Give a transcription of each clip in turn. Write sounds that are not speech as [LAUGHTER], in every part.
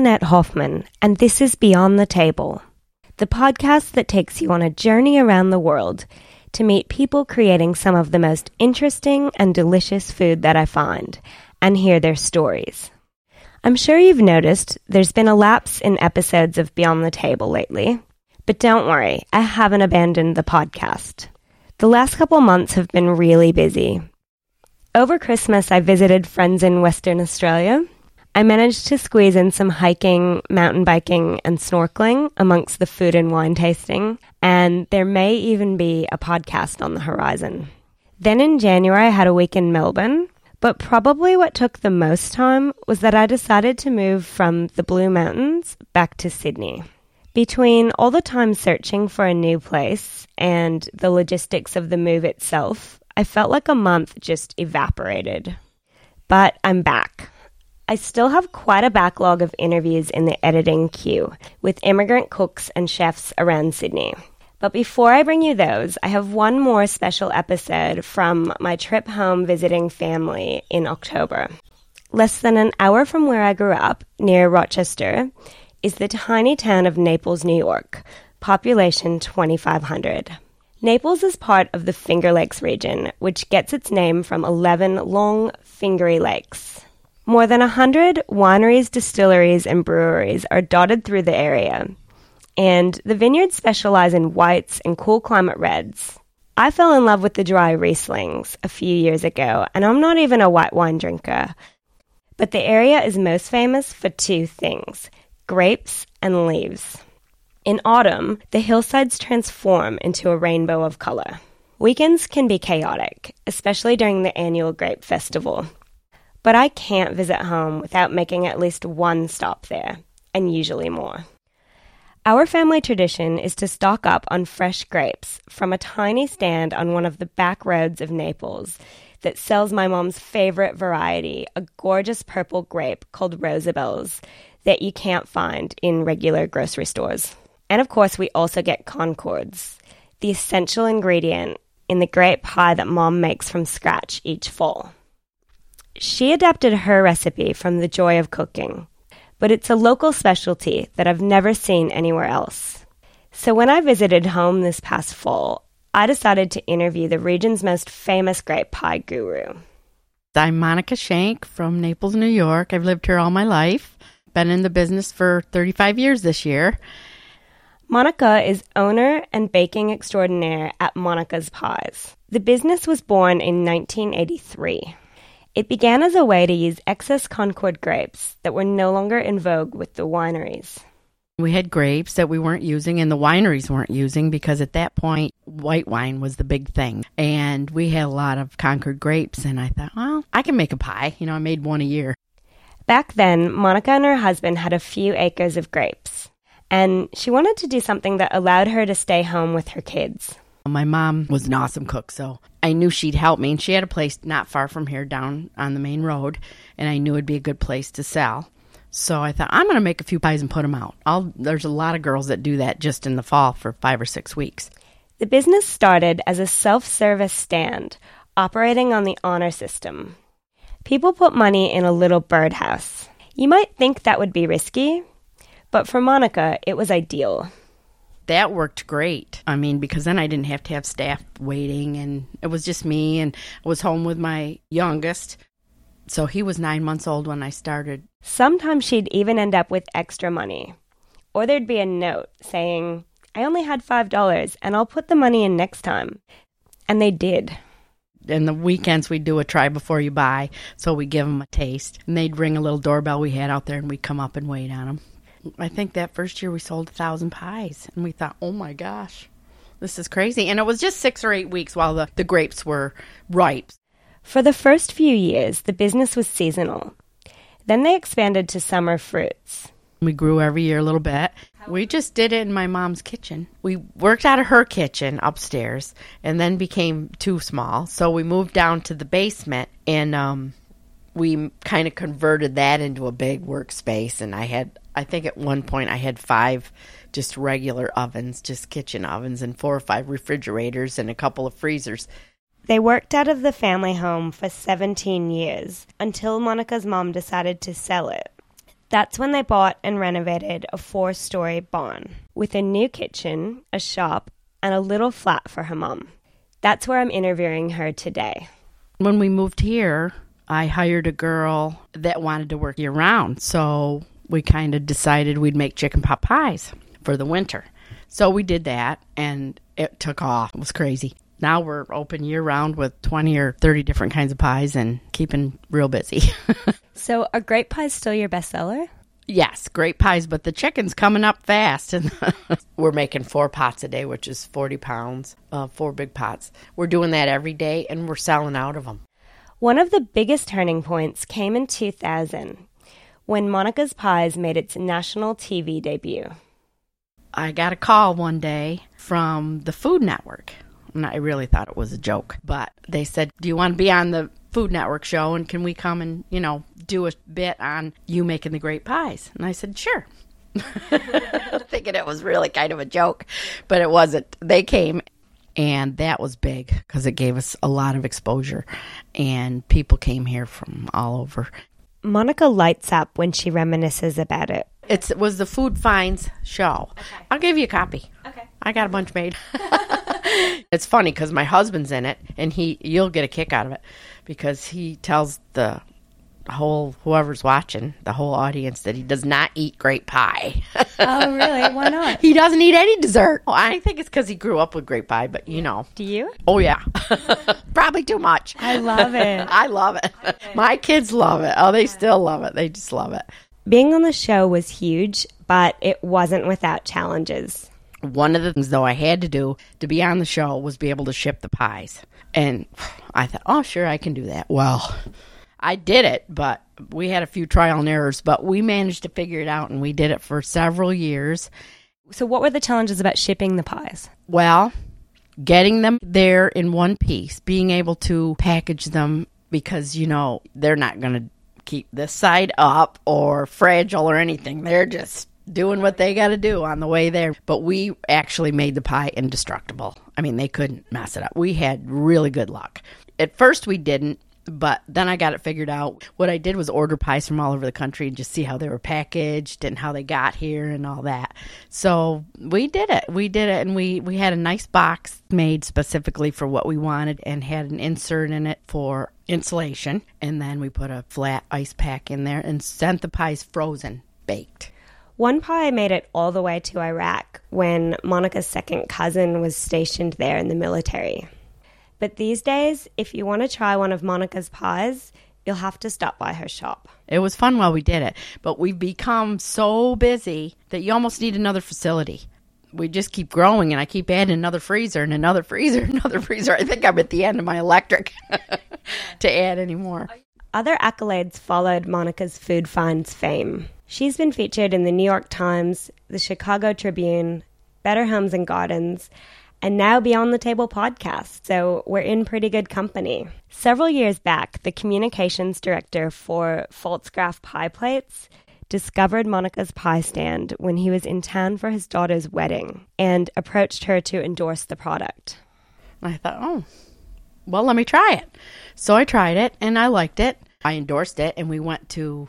Lynnette Hoffman, and this is Beyond the Table, the podcast that takes you on a journey around the world to meet people creating some of the most interesting and delicious food that I find and hear their stories. I'm sure you've noticed there's been a lapse in episodes of Beyond the Table lately, but don't worry, I haven't abandoned the podcast. The last couple months have been really busy. Over Christmas, I visited friends in Western Australia. I managed to squeeze in some hiking, mountain biking, and snorkeling amongst the food and wine tasting, and there may even be a podcast on the horizon. Then in January, I had a week in Melbourne, but probably what took the most time was that I decided to move from the Blue Mountains back to Sydney. Between all the time searching for a new place and the logistics of the move itself, I felt like a month just evaporated. But I'm back. I still have quite a backlog of interviews in the editing queue with immigrant cooks and chefs around Sydney. But before I bring you those, I have one more special episode from my trip home visiting family in October. Less than an hour from where I grew up, near Rochester, is the tiny town of Naples, New York, population 2,500. Naples is part of the Finger Lakes region, which gets its name from 11 long, fingery lakes. More than 100 wineries, distilleries, and breweries are dotted through the area, and the vineyards specialize in whites and cool climate reds. I fell in love with the dry Rieslings a few years ago, and I'm not even a white wine drinker. But the area is most famous for two things grapes and leaves. In autumn, the hillsides transform into a rainbow of color. Weekends can be chaotic, especially during the annual grape festival. But I can't visit home without making at least one stop there, and usually more. Our family tradition is to stock up on fresh grapes from a tiny stand on one of the back roads of Naples that sells my mom's favorite variety, a gorgeous purple grape called Rosabelle's that you can't find in regular grocery stores. And of course, we also get Concords, the essential ingredient in the grape pie that mom makes from scratch each fall. She adapted her recipe from the joy of cooking but it's a local specialty that I've never seen anywhere else. So when I visited home this past fall, I decided to interview the region's most famous grape pie guru. I'm Monica Shank from Naples, New York. I've lived here all my life. Been in the business for 35 years this year. Monica is owner and baking extraordinaire at Monica's Pies. The business was born in 1983. It began as a way to use excess Concord grapes that were no longer in vogue with the wineries. We had grapes that we weren't using and the wineries weren't using because at that point white wine was the big thing. And we had a lot of Concord grapes and I thought, well, I can make a pie. You know, I made one a year. Back then, Monica and her husband had a few acres of grapes. And she wanted to do something that allowed her to stay home with her kids. My mom was an awesome cook, so I knew she'd help me. And she had a place not far from here down on the main road, and I knew it'd be a good place to sell. So I thought, I'm going to make a few pies and put them out. I'll, there's a lot of girls that do that just in the fall for five or six weeks. The business started as a self service stand operating on the honor system. People put money in a little birdhouse. You might think that would be risky, but for Monica, it was ideal that worked great. I mean, because then I didn't have to have staff waiting, and it was just me, and I was home with my youngest. So he was nine months old when I started. Sometimes she'd even end up with extra money. Or there'd be a note saying, I only had $5 and I'll put the money in next time. And they did. And the weekends, we'd do a try before you buy. So we give them a taste. And they'd ring a little doorbell we had out there and we'd come up and wait on them. I think that first year we sold a thousand pies, and we thought, oh my gosh, this is crazy. And it was just six or eight weeks while the, the grapes were ripe. For the first few years, the business was seasonal. Then they expanded to summer fruits. We grew every year a little bit. We just did it in my mom's kitchen. We worked out of her kitchen upstairs and then became too small. So we moved down to the basement and um, we kind of converted that into a big workspace. And I had I think at one point I had five just regular ovens, just kitchen ovens, and four or five refrigerators and a couple of freezers. They worked out of the family home for 17 years until Monica's mom decided to sell it. That's when they bought and renovated a four story barn with a new kitchen, a shop, and a little flat for her mom. That's where I'm interviewing her today. When we moved here, I hired a girl that wanted to work year round. So we kind of decided we'd make chicken pot pies for the winter. So we did that and it took off. It was crazy. Now we're open year round with 20 or 30 different kinds of pies and keeping real busy. [LAUGHS] So, are grape pies still your bestseller? yes, great pies, but the chicken's coming up fast. And [LAUGHS] we're making four pots a day, which is 40 pounds, uh, four big pots. We're doing that every day and we're selling out of them. One of the biggest turning points came in 2000 when Monica's Pies made its national TV debut. I got a call one day from the Food Network. And I really thought it was a joke, but they said, Do you want to be on the Food Network show? And can we come and, you know, do a bit on you making the great pies? And I said, Sure. [LAUGHS] Thinking it was really kind of a joke, but it wasn't. They came and that was big because it gave us a lot of exposure and people came here from all over Monica lights up when she reminisces about it. It's, it was the Food Finds show. I'll give you a copy. Okay. I got a bunch made. [LAUGHS] it's funny because my husband's in it, and he you'll get a kick out of it because he tells the whole whoever's watching the whole audience that he does not eat grape pie. [LAUGHS] Oh, really? Why not? [LAUGHS] he doesn't eat any dessert. Well, I think it's because he grew up with grape pie, but you know. Do you? Oh yeah, [LAUGHS] probably too much. I love it. I love it. My kids love it. Oh, they still love it. They just love it. Being on the show was huge, but it wasn't without challenges. One of the things, though, I had to do to be on the show was be able to ship the pies. And I thought, oh, sure, I can do that. Well, I did it, but we had a few trial and errors, but we managed to figure it out and we did it for several years. So, what were the challenges about shipping the pies? Well, getting them there in one piece, being able to package them because, you know, they're not going to keep this side up or fragile or anything. They're just doing what they got to do on the way there. But we actually made the pie indestructible. I mean, they couldn't mess it up. We had really good luck. At first, we didn't. But then I got it figured out. What I did was order pies from all over the country and just see how they were packaged and how they got here and all that. So we did it. We did it, and we we had a nice box made specifically for what we wanted, and had an insert in it for insulation. And then we put a flat ice pack in there and sent the pies frozen, baked. One pie made it all the way to Iraq when Monica's second cousin was stationed there in the military. But these days, if you want to try one of Monica's pies, you'll have to stop by her shop. It was fun while we did it, but we've become so busy that you almost need another facility. We just keep growing, and I keep adding another freezer and another freezer, another freezer. I think I'm at the end of my electric [LAUGHS] to add any more. Other accolades followed Monica's food finds fame. She's been featured in the New York Times, the Chicago Tribune, Better Homes and Gardens, and now Beyond the Table podcast, so we're in pretty good company. Several years back, the communications director for Pfaltzgraff Pie Plates discovered Monica's pie stand when he was in town for his daughter's wedding and approached her to endorse the product. I thought, oh, well, let me try it. So I tried it and I liked it. I endorsed it, and we went to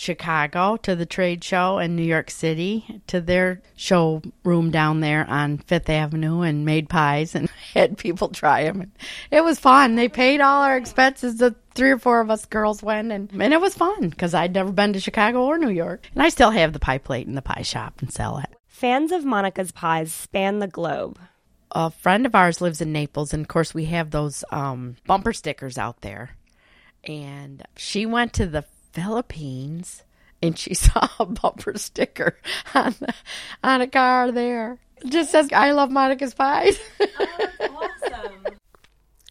Chicago to the trade show in New York City to their showroom down there on Fifth Avenue and made pies and [LAUGHS] had people try them. It was fun. They paid all our expenses. The three or four of us girls went, and, and it was fun because I'd never been to Chicago or New York. And I still have the pie plate in the pie shop and sell it. Fans of Monica's pies span the globe. a friend of ours lives in Naples, and of course, we have those um, bumper stickers out there. And she went to the Philippines and she [LAUGHS] saw a bumper sticker on, the, on a car there. It just says, I love Monica's Pies. Awesome. [LAUGHS]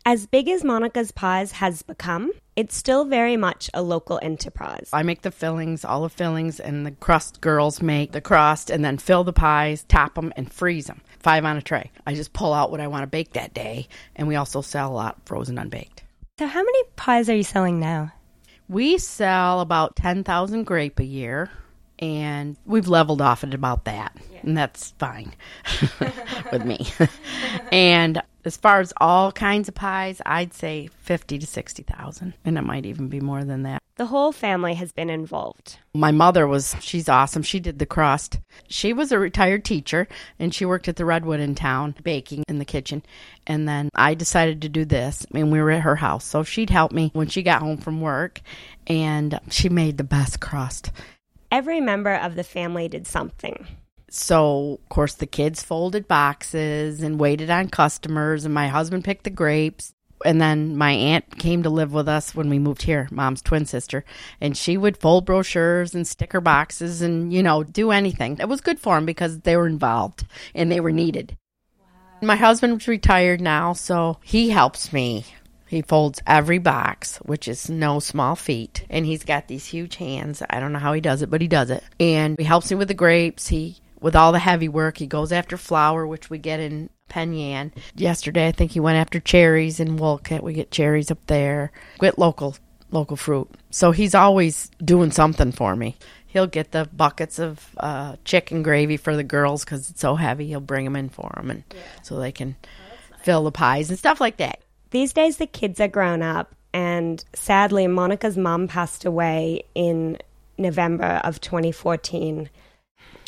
As big as Monica's Pies has become, it's still very much a local enterprise. I make the fillings, all the fillings, and the crust girls make the crust and then fill the pies, top them, and freeze them. Five on a tray. I just pull out what I want to bake that day, and we also sell a lot frozen unbaked. So, how many pies are you selling now? We sell about 10,000 grape a year, and we've leveled off at about that. And that's fine [LAUGHS] with me. [LAUGHS] and As far as all kinds of pies, I'd say 50 to 60,000, and it might even be more than that. The whole family has been involved. My mother was, she's awesome. She did the crust. She was a retired teacher and she worked at the Redwood in town, baking in the kitchen. And then I decided to do this, and we were at her house. So she'd help me when she got home from work, and she made the best crust. Every member of the family did something. So, of course, the kids folded boxes and waited on customers, and my husband picked the grapes. And then my aunt came to live with us when we moved here, mom's twin sister, and she would fold brochures and sticker boxes and, you know, do anything. It was good for them because they were involved and they were needed. My husband's retired now, so he helps me. He folds every box, which is no small feat. And he's got these huge hands. I don't know how he does it, but he does it. And he helps me with the grapes. He with all the heavy work. He goes after flour, which we get in Penn Yan. Yesterday, I think he went after cherries in Wolcott. We get cherries up there. Get local local fruit. So he's always doing something for me. He'll get the buckets of uh, chicken gravy for the girls because it's so heavy. He'll bring them in for them, and yeah. so they can nice. fill the pies and stuff like that. These days, the kids are grown up, and sadly, Monica's mom passed away in November of 2014.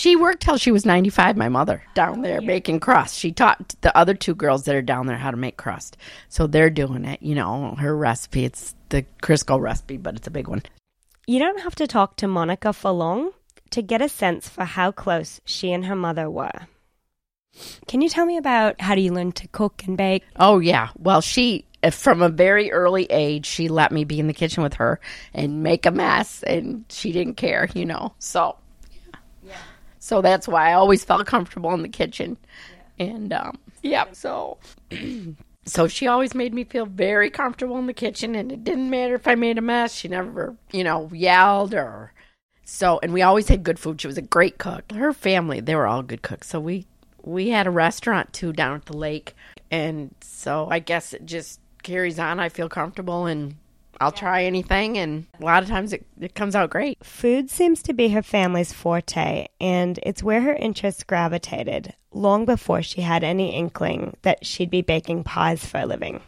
She worked till she was 95, my mother, down oh, there making crust. She taught the other two girls that are down there how to make crust. So they're doing it, you know, her recipe. It's the Crisco recipe, but it's a big one. You don't have to talk to Monica for long to get a sense for how close she and her mother were. Can you tell me about how do you learn to cook and bake? Oh, yeah. Well, she from a very early age, she let me be in the kitchen with her and make a mess, and she didn't care, you know. So so that's why I always felt comfortable in the kitchen. Yeah. And um, yeah, so [CLEARS THROAT] so she always made me feel very comfortable in the kitchen and it didn't matter if I made a mess. She never, you know, yelled or so and we always had good food. She was a great cook. Her family, they were all good cooks. So we we had a restaurant too down at the lake. And so I guess it just carries on. I feel comfortable and I'll try anything, and a lot of times it, it comes out great. Food seems to be her family's forte, and it's where her interests gravitated long before she had any inkling that she'd be baking pies for a living.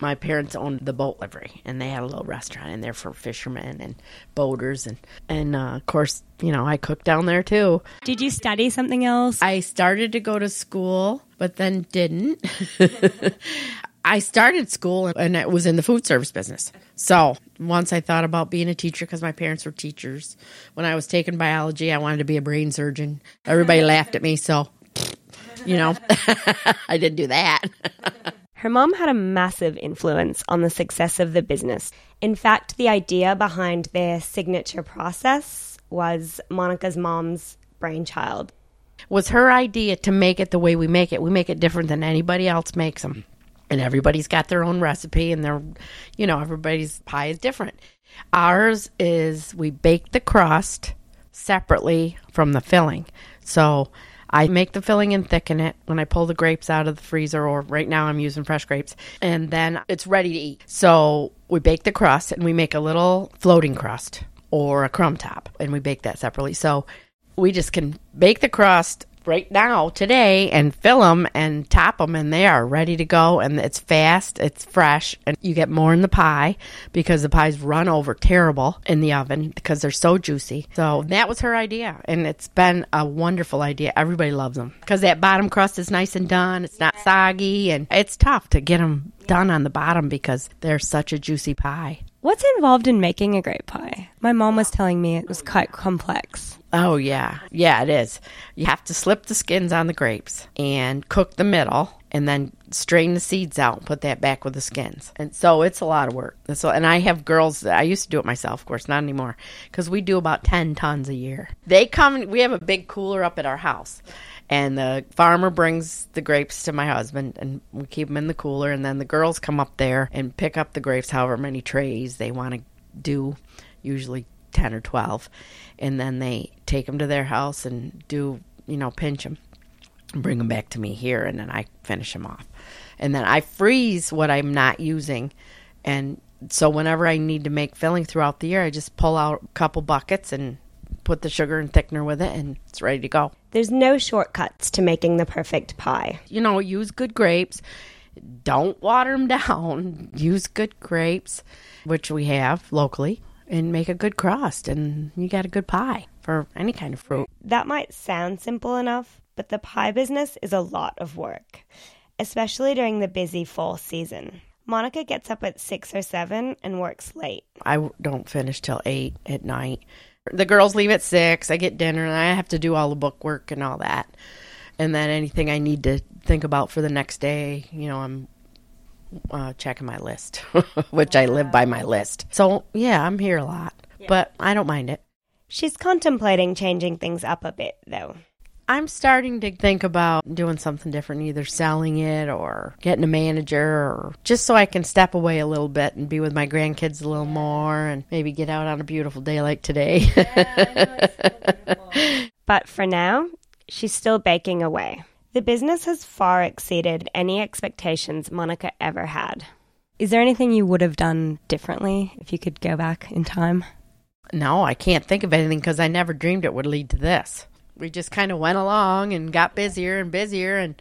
My parents owned the boat livery, and they had a little restaurant in there for fishermen and boaters, and and uh, of course, you know, I cooked down there too. Did you study something else? I started to go to school, but then didn't. [LAUGHS] I started school and it was in the food service business. So once I thought about being a teacher because my parents were teachers. When I was taking biology, I wanted to be a brain surgeon. Everybody [LAUGHS] laughed at me, so you know, [LAUGHS] I didn't do that. [LAUGHS] Her mom had a massive influence on the success of the business. In fact, the idea behind their signature process was Monica's mom's brainchild. Was her idea to make it the way we make it. We make it different than anybody else makes them and everybody's got their own recipe and their you know everybody's pie is different. Ours is we bake the crust separately from the filling. So i make the filling and thicken it. When i pull the grapes out of the freezer or right now i'm using fresh grapes and then it's ready to eat. So we bake the crust and we make a little floating crust or a crumb top and we bake that separately. So we just can bake the crust right now today and fill them and top them and they are ready to go and it's fast it's fresh and you get more in the pie because the pies run over terrible in the oven because they're so juicy. So that was her idea and it's been a wonderful idea. Everybody loves them because that bottom crust is nice and done it's not soggy and it's tough to get them done on the bottom because they're such a juicy pie What's involved in making a grape pie? My mom was telling me it was quite complex. Oh, yeah. Yeah, it is. You have to slip the skins on the grapes and cook the middle and then strain the seeds out and put that back with the skins. And so it's a lot of work. And, so, and I have girls, I used to do it myself, of course, not anymore, because we do about 10 tons a year. They come, we have a big cooler up at our house and the farmer brings the grapes to my husband and we keep them in the cooler and then the girls come up there and pick up the grapes however many trays they want to do usually 10 or 12 and then they take them to their house and do you know pinch them bring them back to me here and then i finish them off. And then i freeze what i'm not using. And so whenever i need to make filling throughout the year i just pull out a couple buckets and put the sugar and thickener with it and it's ready to go There's no shortcuts to making the perfect pie. You know, use good grapes. Don't water them [LAUGHS] down. Use good grapes, which we have locally, and make a good crust, and you got a good pie for any kind of fruit. That might sound simple enough, but the pie business is a lot of work, especially during the busy fall season. Monica gets up at six or seven and works late. I don't finish till eight at night. The girls leave at six. I get dinner, and I have to do all the book work and all that. And then anything I need to think about for the next day, you know, I'm uh, checking my list, [LAUGHS] which I live by my list. So yeah, I'm here a lot, but I don't mind it. She's contemplating changing things up a bit, though. I'm starting to think about doing something different, either selling it or getting a manager, or just so I can step away a little bit and be with my grandkids a little more and maybe get out on a beautiful day like today. [LAUGHS] But for now, she's still baking away. The business has far exceeded any expectations Monica ever had. Is there anything you would have done differently if you could go back in time? no, I can't think of anything because I never dreamed it would lead to this. We just kind of went along and got busier and busier, and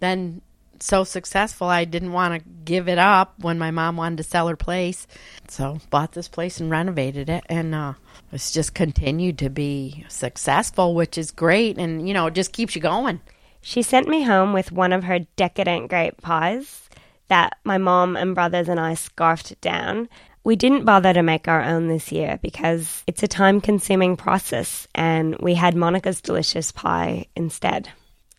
then so successful I didn't want to give it up when my mom wanted to sell her place. So bought this place and renovated it, and uh, it's just continued to be successful, which is great, and you know it just keeps you going. She sent me home with one of her decadent grape pies that my mom and brothers and I scarfed down. We didn't bother to make our own this year because it's a time consuming process, and we had Monica's delicious pie instead.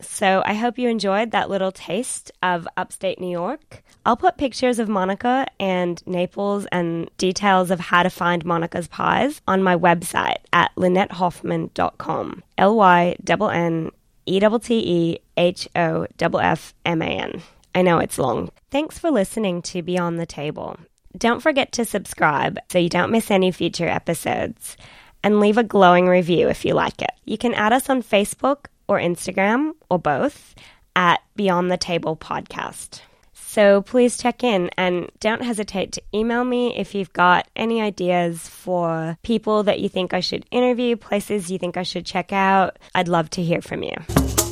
So I hope you enjoyed that little taste of upstate New York. I'll put pictures of Monica and Naples and details of how to find Monica's pies on my website at lynnettehoffman.com. L Y N N E T T E H O F F M A N. I know it's long. Thanks for listening to Beyond the Table. Don't forget to subscribe so you don't miss any future episodes. And leave a glowing review if you like it. You can add us on Facebook or Instagram or both at Beyond the Table Podcast. So please check in and don't hesitate to email me if you've got any ideas for people that you think I should interview, places you think I should check out. I'd love to hear from you.